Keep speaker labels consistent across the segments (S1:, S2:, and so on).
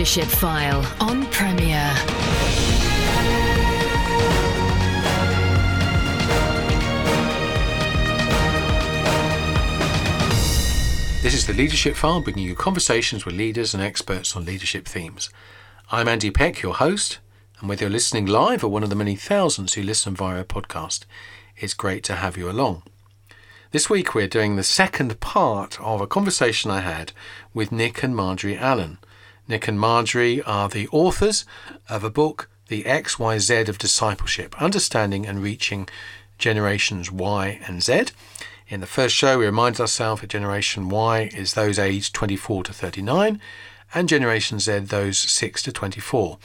S1: Leadership File on Premier.
S2: This is the Leadership File, bringing you conversations with leaders and experts on leadership themes. I'm Andy Peck, your host, and whether you're listening live or one of the many thousands who listen via a podcast, it's great to have you along. This week we're doing the second part of a conversation I had with Nick and Marjorie Allan. Nick and Marjorie are the authors of a book, The XYZ of Discipleship Understanding and Reaching Generations Y and Z. In the first show, we reminded ourselves that Generation Y is those aged 24 to 39, and Generation Z those 6 to 24.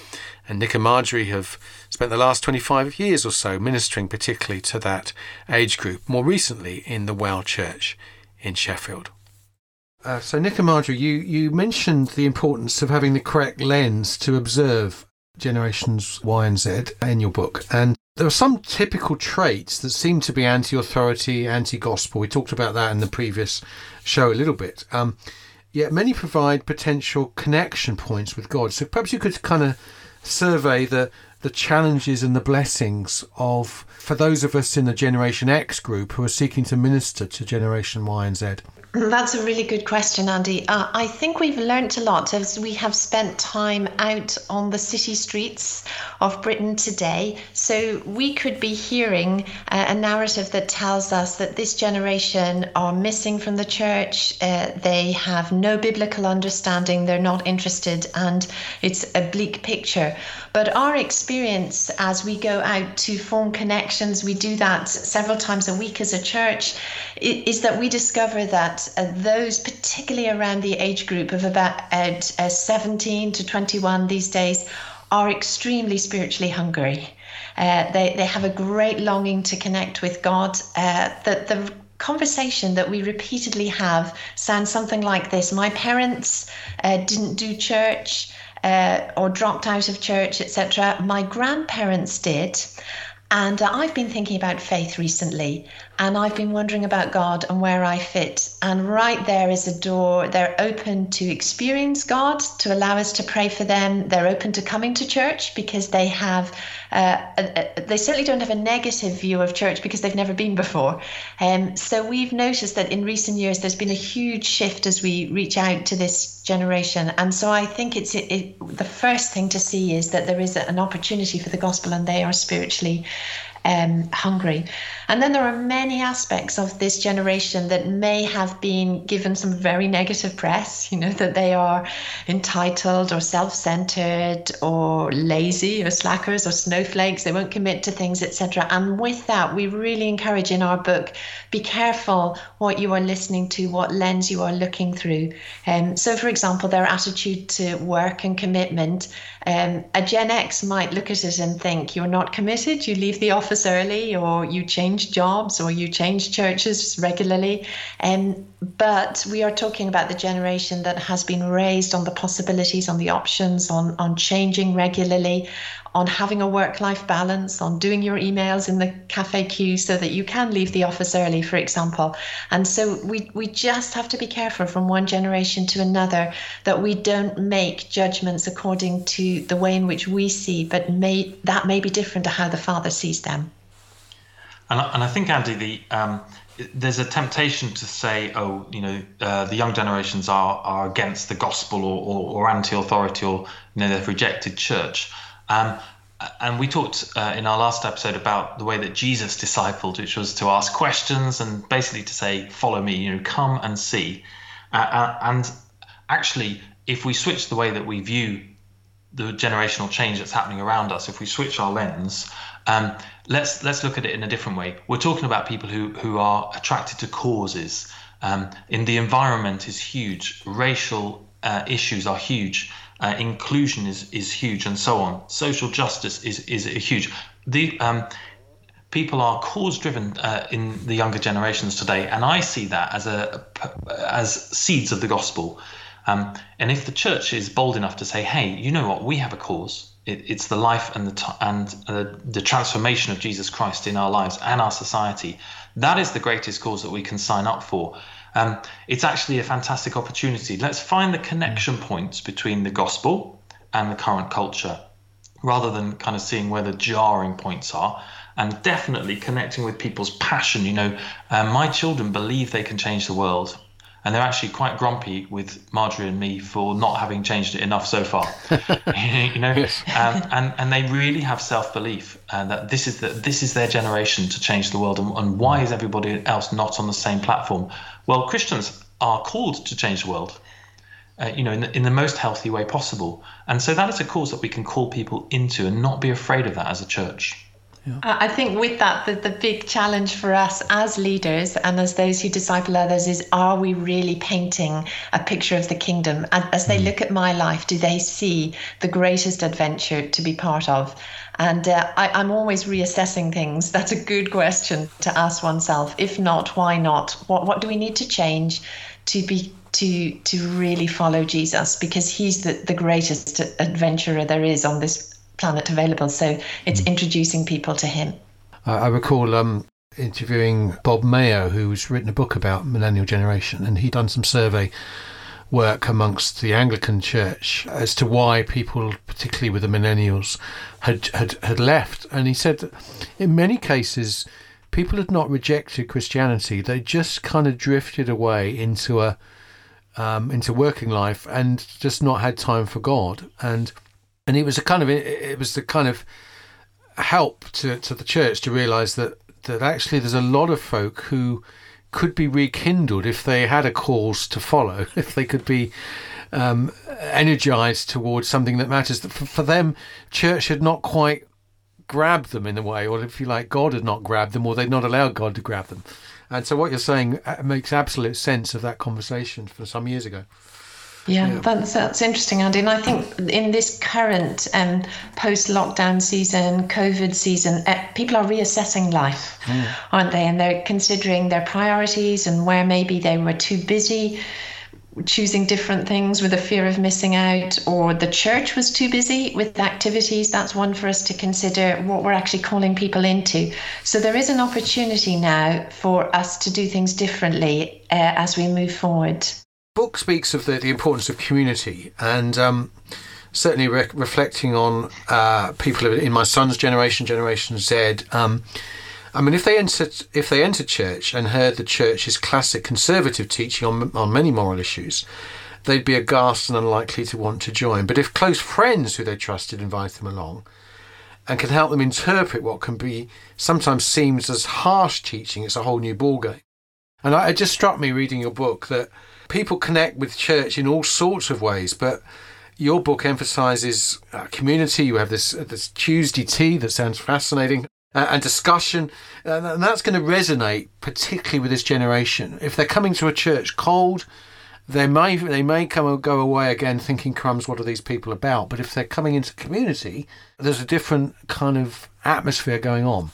S2: And Nick and Marjorie have spent the last 25 years or so ministering particularly to that age group, more recently in the Well Church in Sheffield. Uh, so, Nick and Marjorie, you, you mentioned the importance of having the correct lens to observe generations Y and Z in your book. And there are some typical traits that seem to be anti authority, anti gospel. We talked about that in the previous show a little bit. Um, yet many provide potential connection points with God. So perhaps you could kind of survey the, the challenges and the blessings of, for those of us in the Generation X group who are seeking to minister to Generation Y and Z.
S3: That's a really good question, Andy. Uh, I think we've learnt a lot as we have spent time out on the city streets of Britain today. So we could be hearing uh, a narrative that tells us that this generation are missing from the church, uh, they have no biblical understanding, they're not interested, and it's a bleak picture. But our experience as we go out to form connections, we do that several times a week as a church, is that we discover that uh, those, particularly around the age group of about uh, 17 to 21 these days, are extremely spiritually hungry. Uh, they, they have a great longing to connect with God. Uh, that the conversation that we repeatedly have sounds something like this My parents uh, didn't do church. Uh, or dropped out of church, etc. My grandparents did. And uh, I've been thinking about faith recently, and I've been wondering about God and where I fit. And right there is a door. They're open to experience God, to allow us to pray for them. They're open to coming to church because they have, uh, a, a, they certainly don't have a negative view of church because they've never been before. Um, so we've noticed that in recent years there's been a huge shift as we reach out to this generation. And so I think it's it, it, the first thing to see is that there is an opportunity for the gospel and they are spiritually um, hungry. And then there are many aspects of this generation that may have been given some very negative press, you know, that they are entitled or self centered or lazy or slackers or snowflakes, they won't commit to things, etc. And with that, we really encourage in our book be careful what you are listening to, what lens you are looking through. Um, so, for example, their attitude to work and commitment. Um, a Gen X might look at it and think you're not committed, you leave the office early, or you change jobs, or you change churches regularly. Um, but we are talking about the generation that has been raised on the possibilities, on the options, on, on changing regularly, on having a work life balance, on doing your emails in the cafe queue so that you can leave the office early, for example. And so we, we just have to be careful from one generation to another that we don't make judgments according to the way in which we see, but may, that may be different to how the Father sees them.
S4: And, and I think, Andy, the um, there's a temptation to say, oh, you know, uh, the young generations are are against the gospel or, or, or anti-authority or you know they've rejected church. Um, and we talked uh, in our last episode about the way that Jesus discipled, which was to ask questions and basically to say, "Follow me," you know, come and see. Uh, uh, and actually, if we switch the way that we view the generational change that's happening around us, if we switch our lens, um, let's let's look at it in a different way. We're talking about people who who are attracted to causes. Um, in the environment is huge. Racial uh, issues are huge uh, inclusion is is huge, and so on. Social justice is is huge. The um, people are cause driven uh, in the younger generations today, and I see that as a as seeds of the gospel. Um, and if the church is bold enough to say, "Hey, you know what? We have a cause. It, it's the life and the t- and uh, the transformation of Jesus Christ in our lives and our society. That is the greatest cause that we can sign up for." Um, it's actually a fantastic opportunity. Let's find the connection points between the gospel and the current culture, rather than kind of seeing where the jarring points are and definitely connecting with people's passion. You know, uh, my children believe they can change the world, and they're actually quite grumpy with Marjorie and me for not having changed it enough so far. you know, yes. um, and and they really have self belief uh, that this is the, this is their generation to change the world, and, and why is everybody else not on the same platform? Well, Christians are called to change the world. Uh, you know, in the, in the most healthy way possible. And so that is a cause that we can call people into and not be afraid of that as a church.
S3: Yeah. I think with that, the, the big challenge for us as leaders and as those who disciple others is are we really painting a picture of the kingdom? And as they mm. look at my life, do they see the greatest adventure to be part of? And uh, I, am always reassessing things. That's a good question to ask oneself. If not, why not? What, what do we need to change to be to to really follow Jesus because he's the, the greatest adventurer there is on this planet available. So it's mm. introducing people to him.
S2: I, recall um, interviewing Bob Mayo, who's written a book about millennial generation, and he'd done some survey work amongst the Anglican Church as to why people, particularly with the millennials, had, had, had left. And he said that in many cases, people had not rejected Christianity; they just kind of drifted away into a um, into working life and just not had time for God. And and it was a kind of it was the kind of help to, to the church to realize that that actually there's a lot of folk who could be rekindled if they had a cause to follow if they could be um, energized towards something that matters. For, for them church had not quite grabbed them in a way or if you like god had not grabbed them or they'd not allowed god to grab them. And so what you're saying uh, makes absolute sense of that conversation from some years ago
S3: yeah, yeah, That's, that's interesting, Andy. And I think in this current um, post lockdown season, COVID season, uh, people are reassessing life, mm. aren't they? And they're considering their priorities and where maybe they were too busy choosing different things with a fear of missing out, or the church was too busy with activities. That's one for us to consider what we're actually calling people into. So there is an opportunity now for us to do things differently uh, as we move forward
S2: book speaks of the, the importance of community and um, certainly re- reflecting on uh, people in my son's generation, Generation Z. Um, I mean, if they entered if they entered church and heard the church's classic conservative teaching on on many moral issues, they'd be aghast and unlikely to want to join. But if close friends who they trusted invite them along and can help them interpret what can be sometimes seems as harsh teaching, it's a whole new ballgame. And it just struck me reading your book that people connect with church in all sorts of ways, but your book emphasizes uh, community. You have this uh, this Tuesday tea that sounds fascinating, uh, and discussion, and, and that's going to resonate particularly with this generation. If they're coming to a church cold, they may they may come and go away again thinking, "Crumbs, what are these people about?" But if they're coming into community, there's a different kind of atmosphere going on.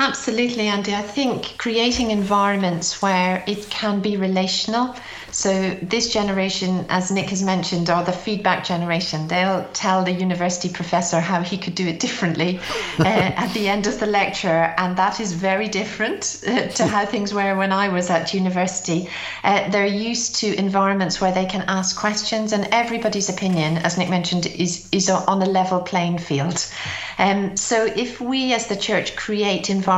S3: Absolutely, Andy. I think creating environments where it can be relational. So, this generation, as Nick has mentioned, are the feedback generation. They'll tell the university professor how he could do it differently uh, at the end of the lecture, and that is very different uh, to how things were when I was at university. Uh, they're used to environments where they can ask questions, and everybody's opinion, as Nick mentioned, is, is on a level playing field. Um, so, if we as the church create environments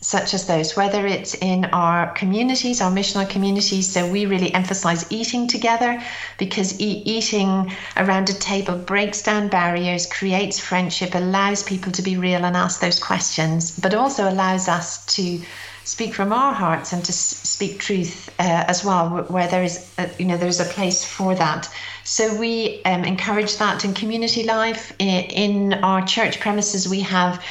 S3: such as those, whether it's in our communities, our missional communities. So we really emphasize eating together because e- eating around a table breaks down barriers, creates friendship, allows people to be real and ask those questions, but also allows us to speak from our hearts and to speak truth uh, as well, where there is, a, you know, there's a place for that. So we um, encourage that in community life. In, in our church premises, we have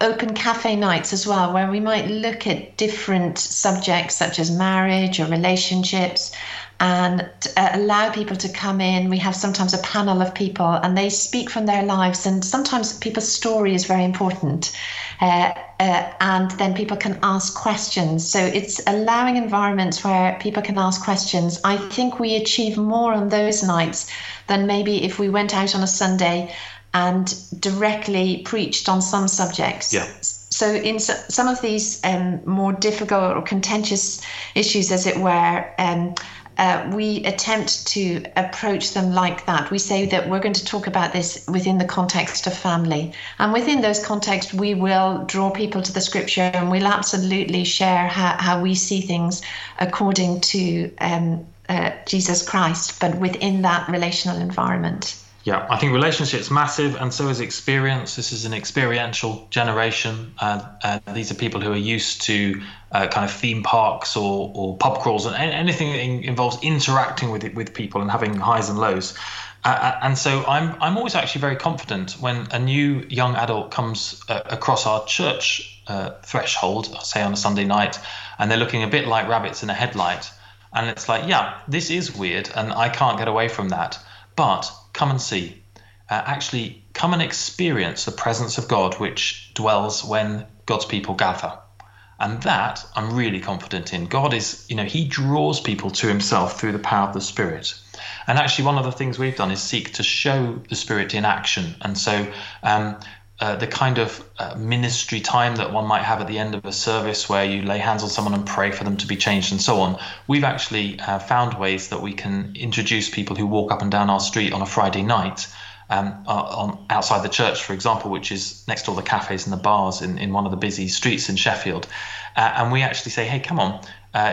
S3: open cafe nights as well, where we might look at different subjects such as marriage or relationships and uh, allow people to come in. We have sometimes a panel of people and they speak from their lives, and sometimes people's story is very important. Uh, uh, and then people can ask questions. So it's allowing environments where people can ask questions. I think we achieve more on those nights than maybe if we went out on a Sunday and directly preached on some subjects.
S4: Yeah.
S3: So, in some of these um, more difficult or contentious issues, as it were, um, uh, we attempt to approach them like that. We say that we're going to talk about this within the context of family. And within those contexts, we will draw people to the scripture and we'll absolutely share how, how we see things according to um, uh, Jesus Christ, but within that relational environment.
S4: Yeah, I think relationships massive, and so is experience. This is an experiential generation. Uh, uh, these are people who are used to uh, kind of theme parks or, or pub crawls and anything that involves interacting with it, with people and having highs and lows. Uh, uh, and so I'm I'm always actually very confident when a new young adult comes uh, across our church threshold, say on a Sunday night, and they're looking a bit like rabbits in a headlight, and it's like, yeah, this is weird, and I can't get away from that, but come and see. Uh, actually, come and experience the presence of God which dwells when God's people gather. And that I'm really confident in. God is, you know, He draws people to Himself through the power of the Spirit. And actually, one of the things we've done is seek to show the Spirit in action. And so, um, uh, the kind of uh, ministry time that one might have at the end of a service where you lay hands on someone and pray for them to be changed and so on. We've actually uh, found ways that we can introduce people who walk up and down our street on a Friday night. Um, uh, on outside the church, for example, which is next to all the cafes and the bars in, in one of the busy streets in Sheffield. Uh, and we actually say, hey, come on,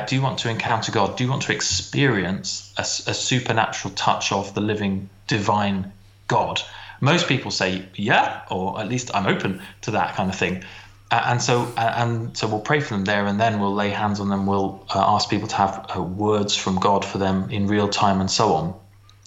S4: do you want to encounter God? Do you want to experience a, a supernatural touch of the living, divine God? Most people say yeah, or at least I'm open to that kind of thing. Uh, and so uh, and so we'll pray for them there and then we'll lay hands on them. We'll uh, ask people to have uh, words from god for them in real time and so on.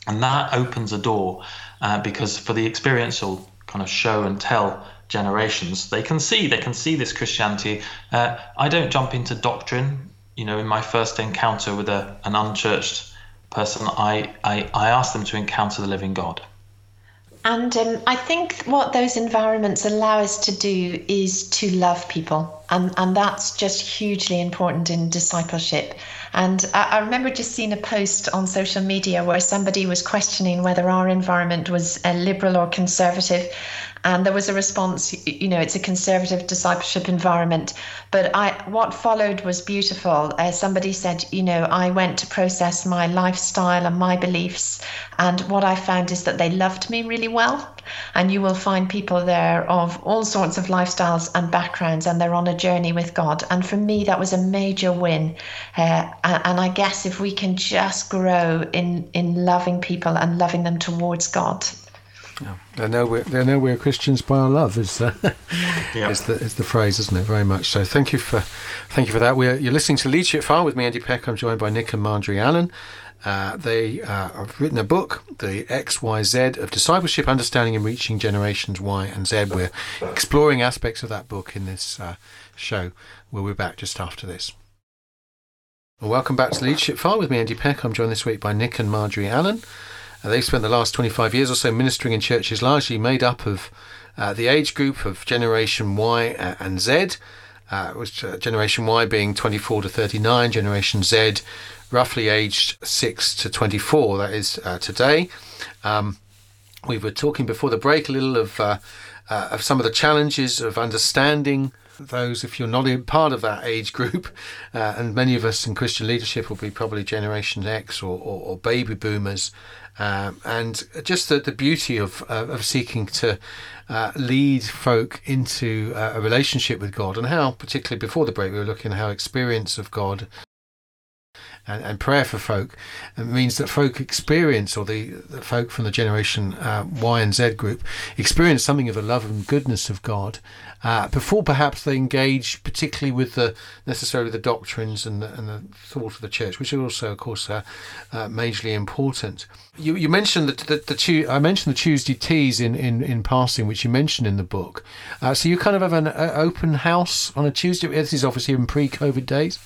S4: And that opens a door uh, because for the experiential kind of show and tell generations they can see they can see this christianity. Uh, i don't jump into doctrine. You know in my first encounter with a, an unchurched person I, I i ask them to encounter the living god
S3: and um, I think what those environments allow us to do is to love people. And, and that's just hugely important in discipleship. And I, I remember just seeing a post on social media where somebody was questioning whether our environment was a liberal or conservative. And there was a response you know it's a conservative discipleship environment. But i what followed was beautiful. Uh, somebody said you know i went to process my lifestyle and my beliefs. And what i found is that they loved me really well and you will find people there of all sorts of lifestyles and backgrounds and they're on a journey with god and for me that was a major win uh, and i guess if we can just grow in in loving people and loving them towards god
S2: yeah. They know we're they know we're Christians by our love is uh, yeah. is the is the phrase, isn't it? Very much so. Thank you for thank you for that. We're you're listening to Leadership File with me, Andy Peck. I'm joined by Nick and Marjorie Allan. Uh, they uh, have written a book, The X, Y, Z of Discipleship, Understanding and Reaching Generations Y and Z. We're exploring aspects of that book in this uh, show. We'll be back just after this. Well, welcome back to Leadership File with me, Andy Peck. I'm joined this week by Nick and Marjorie Allan. Uh, they've spent the last 25 years or so ministering in churches largely made up of uh, the age group of Generation Y and Z, uh, which uh, Generation Y being 24 to 39, Generation Z roughly aged 6 to 24, that is uh, today. Um, we were talking before the break a little of, of some of the challenges of understanding those if you're not part of that age group, uh, and many of us in Christian leadership will be probably Generation X or, or, or baby boomers, um, and just the, the beauty of, uh, of seeking to uh, lead folk into uh, a relationship with God, and how, particularly before the break, we were looking at how experience of God and, and prayer for folk means that folk experience, or the, the folk from the generation uh, Y and Z group, experience something of the love and goodness of God uh, before perhaps they engage particularly with the necessarily the doctrines and the, and the thought of the church, which are also, of course, uh, uh, majorly important. You, you mentioned that the, the, I mentioned the Tuesday teas in, in, in passing, which you mentioned in the book. Uh, so you kind of have an open house on a Tuesday. This is obviously in pre-COVID days.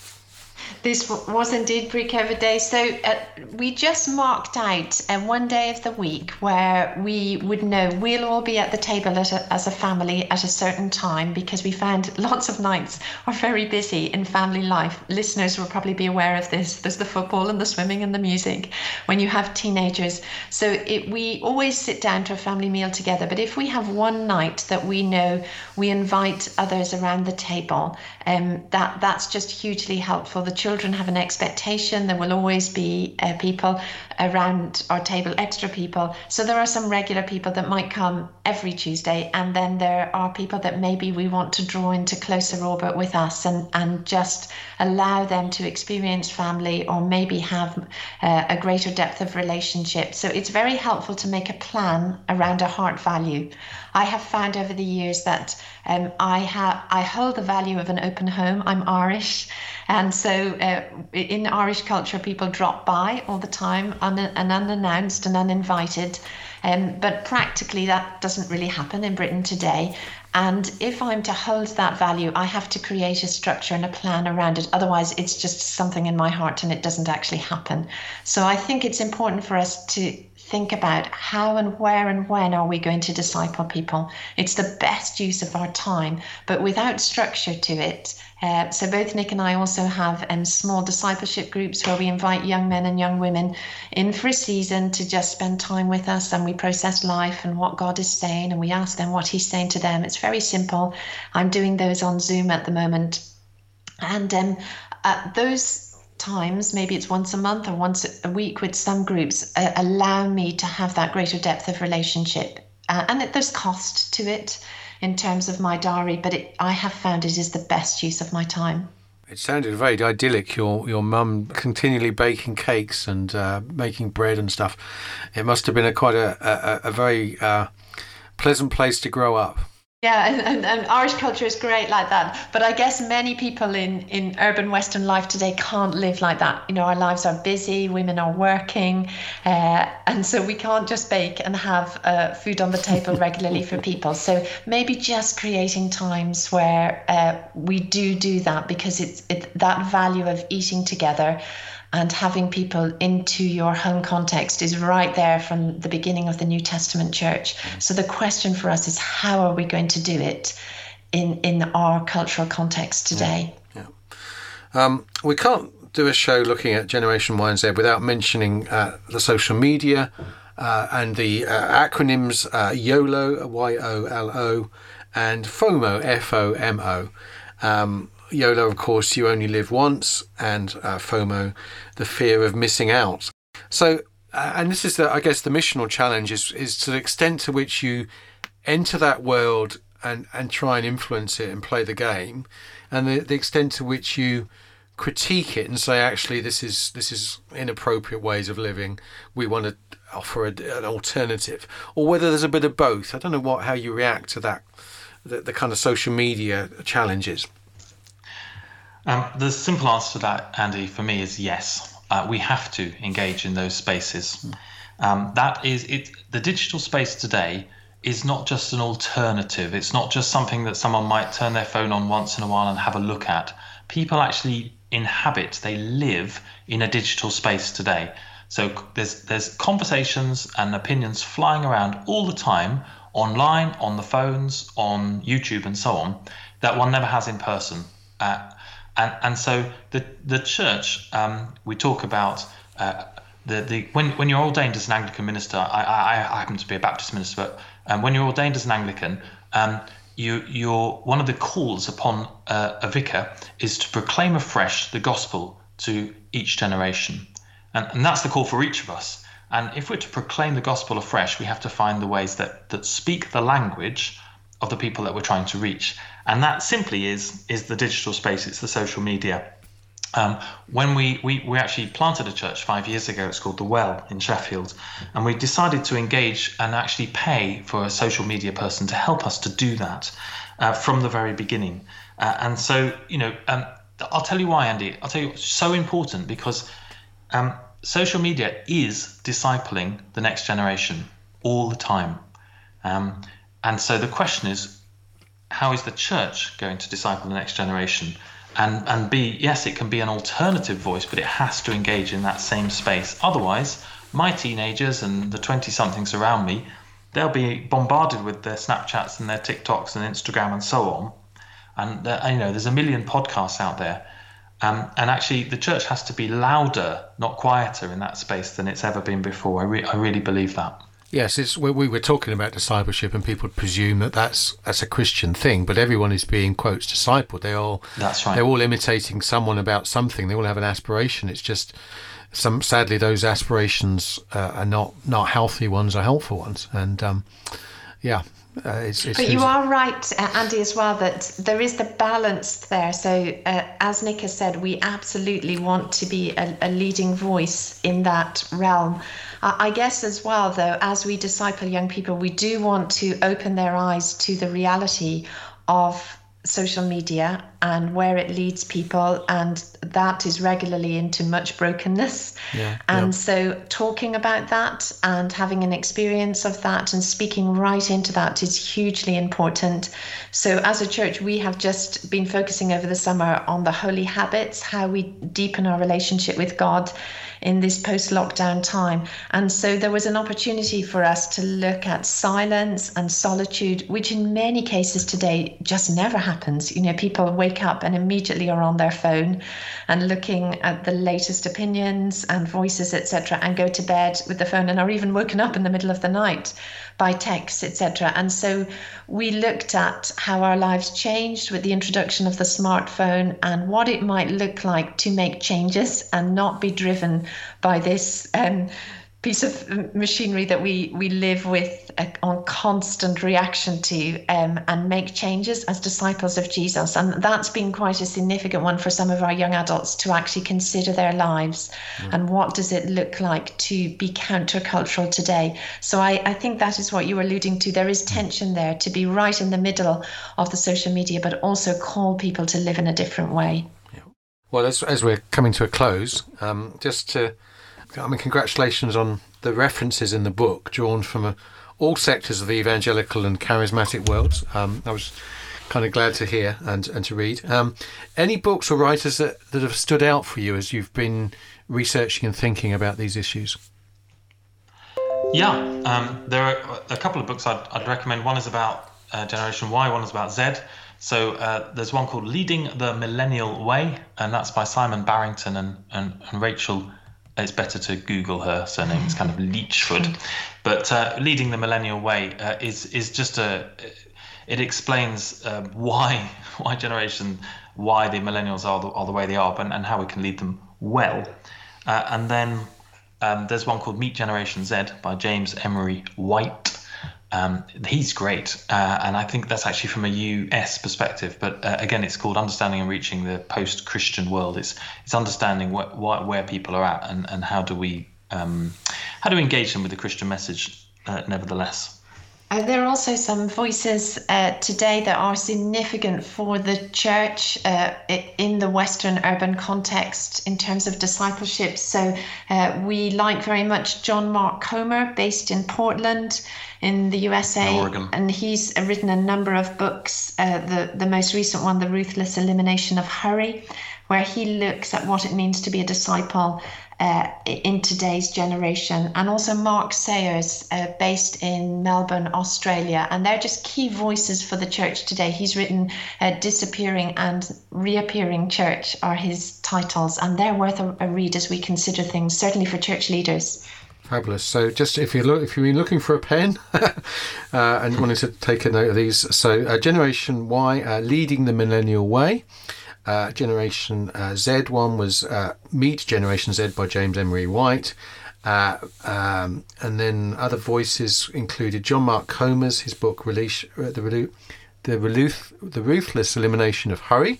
S3: This was indeed pre-COVID Day. So uh, we just marked out uh, one day of the week where we would know we'll all be at the table a, as a family at a certain time because we found lots of nights are very busy in family life. Listeners will probably be aware of this. There's the football and the swimming and the music when you have teenagers. So it, we always sit down to a family meal together. But if we have one night that we know we invite others around the table, um, that that's just hugely helpful the children have an expectation. There will always be uh, people around our table, extra people. So there are some regular people that might come every Tuesday, and then there are people that maybe we want to draw into closer orbit with us and, and just allow them to experience family or maybe have uh, a greater depth of relationship. So it's very helpful to make a plan around a heart value. I have found over the years that um, I have I hold the value of an open home. I'm Irish, and so uh, in Irish culture, people drop by all the time un- and unannounced and uninvited. Um, but practically, that doesn't really happen in Britain today. And if I'm to hold that value, I have to create a structure and a plan around it. Otherwise, it's just something in my heart and it doesn't actually happen. So I think it's important for us to think about how and where and when are we going to disciple people. It's the best use of our time, but without structure to it, uh, so both Nick and I also have um, small discipleship groups where we invite young men and young women in for a season to just spend time with us and we process life and what God is saying and we ask them what He's saying to them. It's very simple. I'm doing those on Zoom at the moment. And um, uh, those times, maybe it's once a month or once a week with some groups, uh, allow me to have that greater depth of relationship. Uh, and it, there's cost to it in terms of my diary, but it, I have found it is the best use of my time.
S2: It sounded very idyllic. Your your mum continually baking cakes and uh, making bread and stuff. It must have been a quite a a, a very uh, pleasant place to grow up.
S3: Yeah, and, and, Irish culture is great like that. But I guess many people in, in urban Western life today can't live like that. You know, our lives are busy, women are working, uh, and so we can't just bake and have uh, food on the table regularly for people. So maybe just creating times where uh, we do do that because it's it, that value of eating together and having people into your home context is right there from the beginning of the New Testament church. So the question for us is how are we going to do it in in our cultural context today?
S2: Yeah. yeah. Um, we can't do a show looking at Generation Y and Z without mentioning uh, the social media uh, and the uh, acronyms uh, YOLO, Y O L O, and FOMO, F O M O. Um, YOLO, of course, you only live once, and uh, FOMO, the fear of missing out. So, uh, and this is, the, I guess, the missional challenge is, is to the extent to which you enter that world and, and try and influence it and play the game, and the, the extent to which you critique it and say, actually, this is this is inappropriate ways of living. We want to offer a, an alternative, or whether there's a bit of both. I don't know what how you react to that, the, the kind of social media challenges.
S4: Um, the simple answer to that, Andy, for me is yes. Uh, we have to engage in those spaces. Um, that is it. The digital space today is not just an alternative. It's not just something that someone might turn their phone on once in a while and have a look at. People actually inhabit, they live in a digital space today. So there's there's conversations and opinions flying around all the time online, on the phones, on YouTube, and so on that one never has in person. Uh, and and so the the church um, we talk about uh, the the when when you're ordained as an Anglican minister, I I, I happen to be a Baptist minister, but um, when you're ordained as an Anglican, um, you you're one of the calls upon uh, a vicar is to proclaim afresh the gospel to each generation, and and that's the call for each of us. And if we're to proclaim the gospel afresh, we have to find the ways that that speak the language of the people that we're trying to reach and that simply is is the digital space. It's the social media. Um, when we, we, we actually planted a church five years ago, it's called The Well in Sheffield, and we decided to engage and actually pay for a social media person to help us to do that uh, from the very beginning. Uh, and so, you know, um, I'll tell you why, Andy. I'll tell you, it's so important because um, social media is discipling the next generation all the time. Um, and so the question is, how is the church going to disciple the next generation? And and B, yes, it can be an alternative voice, but it has to engage in that same space. Otherwise, my teenagers and the 20 somethings around me, they'll be bombarded with their Snapchats and their TikToks and Instagram and so on. And uh, you know, there's a million podcasts out there. Um, and actually, the church has to be louder, not quieter, in that space than it's ever been before. I, re- I really believe that.
S2: Yes, it's we, we were talking about discipleship, and people presume that that's that's a Christian thing, but everyone is being quotes discipled. They all
S4: That's right.
S2: They're all imitating someone about something. They all have an aspiration. It's just some sadly those aspirations uh, are not not healthy ones or helpful ones, and um, yeah, uh, it's, it's.
S3: But you are right, uh, Andy, as well, that there is the balance there. So, uh, as Nick has said, we absolutely want to be a, a leading voice in that realm. Uh, I guess, as well, though, as we disciple young people, we do want to open their eyes to the reality of social media and where it leads people and that is regularly into much brokenness
S2: Yeah,
S3: and
S2: yeah.
S3: so talking about that and having an experience of that and speaking right into that is hugely important so as a church we have just been focusing over the summer on the holy habits how we deepen our relationship with god in this post lockdown time. And so there was an opportunity for us to look at silence and solitude, which in many cases today just never happens. You know, people wake up and immediately are on their phone and looking at the latest opinions and voices, etc., and go to bed with the phone and are even woken up in the middle of the night by text, etc. And so we looked at how our lives changed with the introduction of the smartphone and what it might look like to make changes and not be driven by this um, piece of machinery that we we live with uh, on constant reaction to um, and make changes as disciples of Jesus. And that's been quite a significant one for some of our young adults to actually consider their lives and what does it look like to be countercultural today. So I, I think that is what you were alluding to. There is tension there to be right in the middle of the social media but also call people to live in a different way.
S2: Well, as, as we're coming to a close, um, just to, I mean, congratulations on the references in the book drawn from uh all sectors of the evangelical and charismatic worlds. Um, I was kind of glad to hear and, and to read. Um, any books or writers that, that have stood out for you as you've been researching and thinking about these issues?
S4: Yeah, um, there are a couple of books I'd, I'd recommend. One is about uh, Generation Y, one is about Z. So uh, there's one called Leading the Millennial Way, and that's by Simon Barrington and, and, and Rachel. It's better to Google her surname. It's kind of Leachford, but uh, Leading the Millennial Way uh, is is just a. It explains uh, why why Generation why the millennials are the, are the way they are, and, and how we can lead them well. Uh, and then um, there's one called Meet Generation Z by James Emery White. Um, he's great, uh, and I think that's actually from a US perspective. But uh, again, it's called Understanding and Reaching the Post-Christian World. It's it's understanding wh- wh- where people are at and, and how do we um, how do we engage them with the Christian message. Uh, nevertheless,
S3: Uh, there are also some voices uh, today that are significant for the church uh, in the Western urban context in terms of discipleship. So uh, we like very much John Mark Comer, based in Portland in the USA.
S4: Oregon.
S3: And he's written a number of books. Uh, the, the most recent one, The Ruthless Elimination of Hurry, where he looks at what it means to be a disciple uh, in today's generation, and also Mark Sayers, uh, based in Melbourne, Australia. And they're just key voices for the church today. He's written uh, Disappearing and Reappearing Church are his titles, and they're worth a, a read as we consider things, certainly for church leaders.
S2: Fabulous. So, just if you look, if you've been looking for a pen uh, and wanted to take a note of these, so uh, Generation Y, uh, leading the millennial way. Uh, Generation uh, Z one was uh, Meet Generation Z by James Emery White. Um, and then other voices included John Mark Comer's his book Release, the, Relu- the, Reluth, the Ruthless Elimination of Hurry,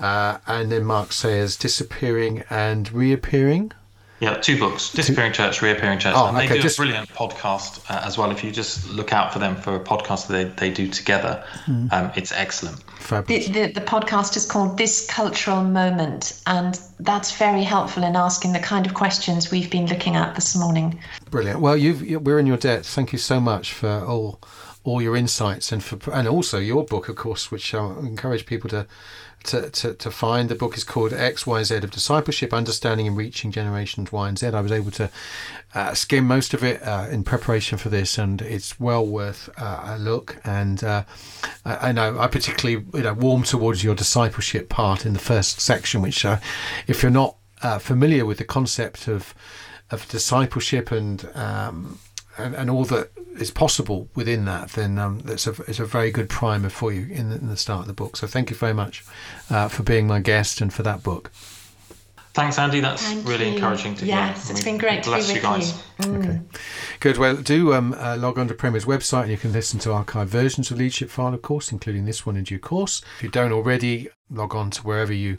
S2: and then Mark Sayers Disappearing and Reappearing.
S4: Yeah, two books: Disappearing Church, Reappearing Church,
S2: Oh,
S4: and they
S2: okay,
S4: do
S2: just-
S4: a brilliant podcast uh, as well. If you just look out for them for a podcast that they, they do together,
S2: Hmm.
S4: um, it's excellent.
S2: Fabulous.
S3: The, the, the podcast is called This Cultural Moment, and that's very helpful in asking the kind of questions we've been looking at this morning.
S2: Brilliant. Well, you've you- we're in your debt. Thank you so much for all all your insights and for and also your book, of course, which I encourage people to. To, to, to find the book is called X Y Z of Discipleship Understanding and Reaching Generations Y and Z. I was able to uh, skim most of it uh, in preparation for this, and it's well worth uh, a look. And uh, I, I know I particularly you know warm towards your discipleship part in the first section, which uh, if you're not uh, familiar with the concept of of discipleship and um, and, and all that is possible within that, then um, it's, a, it's a very good primer for you in the, in the start of the book. So thank you very much uh, for being my guest and for that book.
S4: Thanks, Andy. That's
S3: Thank
S4: really
S3: you.
S4: encouraging to
S3: yes,
S4: hear.
S3: it's been great to be
S4: bless
S3: with
S4: you guys.
S3: you. Mm.
S2: Okay. Good. Well, do um, uh, log on to Premier's website and you can listen to archived versions of Leadership File, of course, including this one in due course. If you don't already, log on to wherever you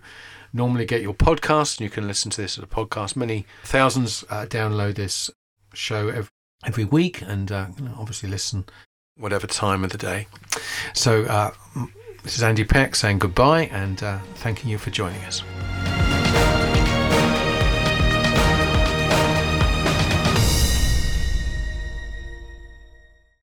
S2: normally get your podcast and you can listen to this as a podcast. Many thousands uh, download this show every, every week and uh, obviously listen whatever time of the day. So, uh, this is Andy Peck saying goodbye and uh, thanking you for joining us.